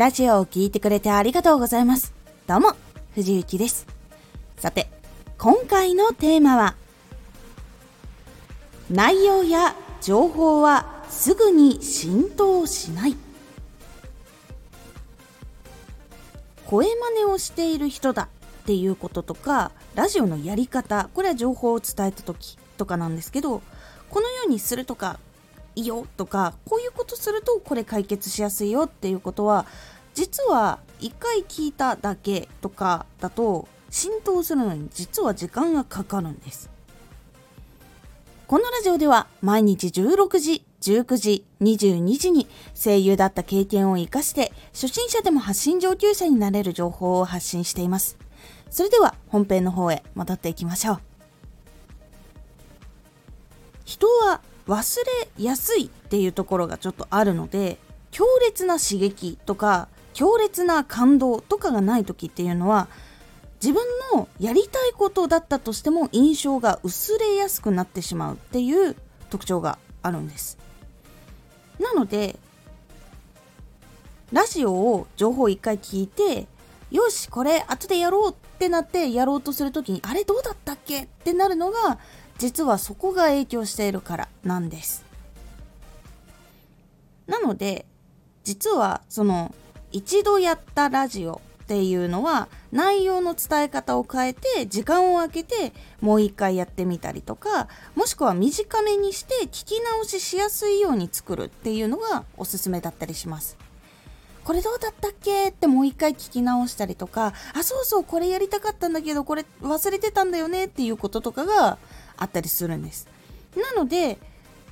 ラジオを聴いてくれてありがとうございます。どうも、藤幸です。さて、今回のテーマは、内容や情報はすぐに浸透しない。声真似をしている人だっていうこととか、ラジオのやり方、これは情報を伝えた時とかなんですけど、このようにするとか、いいよとかこういうことするとこれ解決しやすいよっていうことは実は1回聞いただけとかだと浸透するのに実は時間がかかるんです。このラジオでは毎日16時19時22時に声優だった経験を生かして初心者でも発信上級者になれる情報を発信しています。それでは本編の方へ戻っていきましょう。人は忘れやすいっていうところがちょっとあるので強烈な刺激とか強烈な感動とかがない時っていうのは自分のやりたいことだったとしても印象が薄れやすくなってしまうっていう特徴があるんですなのでラジオを情報を一回聞いてよしこれ後でやろうってなってやろうとする時にあれどうだったっけってなるのが実はそこが影響しているからなんです。なので実はその一度やったラジオっていうのは内容の伝え方を変えて時間を空けてもう一回やってみたりとかもしくは短めにして聞き直ししやすいように作るっていうのがおすすめだったりします。これどうだったっけってもう一回聞き直したりとかあそうそうこれやりたかったんだけどこれ忘れてたんだよねっていうこととかがあったりするんです。なので、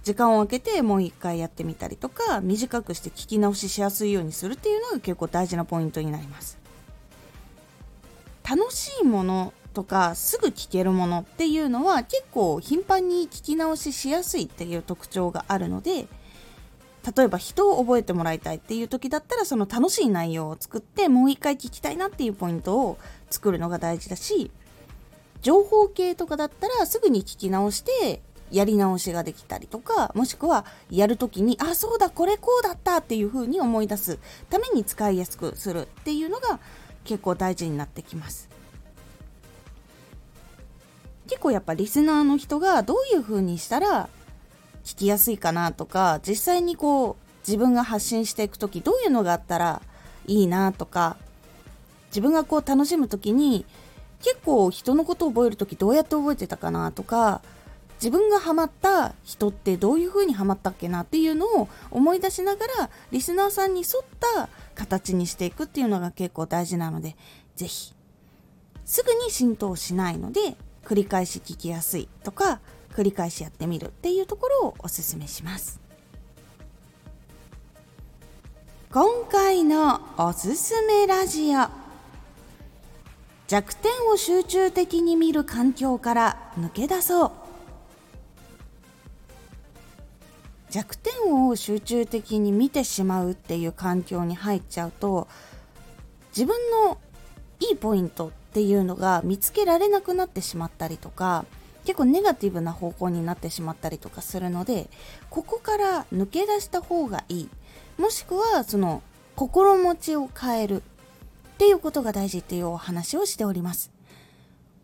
時間を空けてもう一回やってみたりとか、短くして聞き直ししやすいようにするっていうのが結構大事なポイントになります。楽しいものとかすぐ聞けるものっていうのは結構頻繁に聞き直ししやすいっていう特徴があるので例えば人を覚えてもらいたいっていう時だったらその楽しい内容を作ってもう一回聞きたいなっていうポイントを作るのが大事だし情報系とかだったらすぐに聞き直してやり直しができたりとかもしくはやるときにあそうだこれこうだったっていう風に思い出すために使いやすくするっていうのが結構大事になってきます。結構やっぱリスナーの人がどういう風にしたら聞きやすいかなとか実際にこう自分が発信していく時どういうのがあったらいいなとか自分がこう楽しむ時に結構人のことを覚える時どうやって覚えてたかなとか自分がハマった人ってどういう風にハマったっけなっていうのを思い出しながらリスナーさんに沿った形にしていくっていうのが結構大事なので是非すぐに浸透しないので繰り返し聞きやすいとか繰り返しやってみるっていうところをおすすめします。今回のおすすめラジオ。弱点を集中的に見る環境から抜け出そう。弱点を集中的に見てしまうっていう環境に入っちゃうと自分のいいポイントっていうのが見つけられなくなってしまったりとか結構ネガティブな方向になってしまったりとかするのでここから抜け出した方がいいもしくはその心持ちを変えるっていうことが大事っていうお話をしております。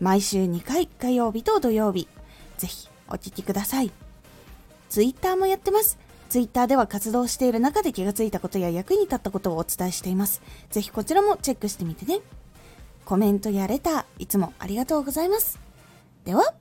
毎週2回火曜日と土曜日、ぜひお聴きください。ツイッターもやってます。ツイッターでは活動している中で気がついたことや役に立ったことをお伝えしています。ぜひこちらもチェックしてみてね。コメントやレター、いつもありがとうございます。では、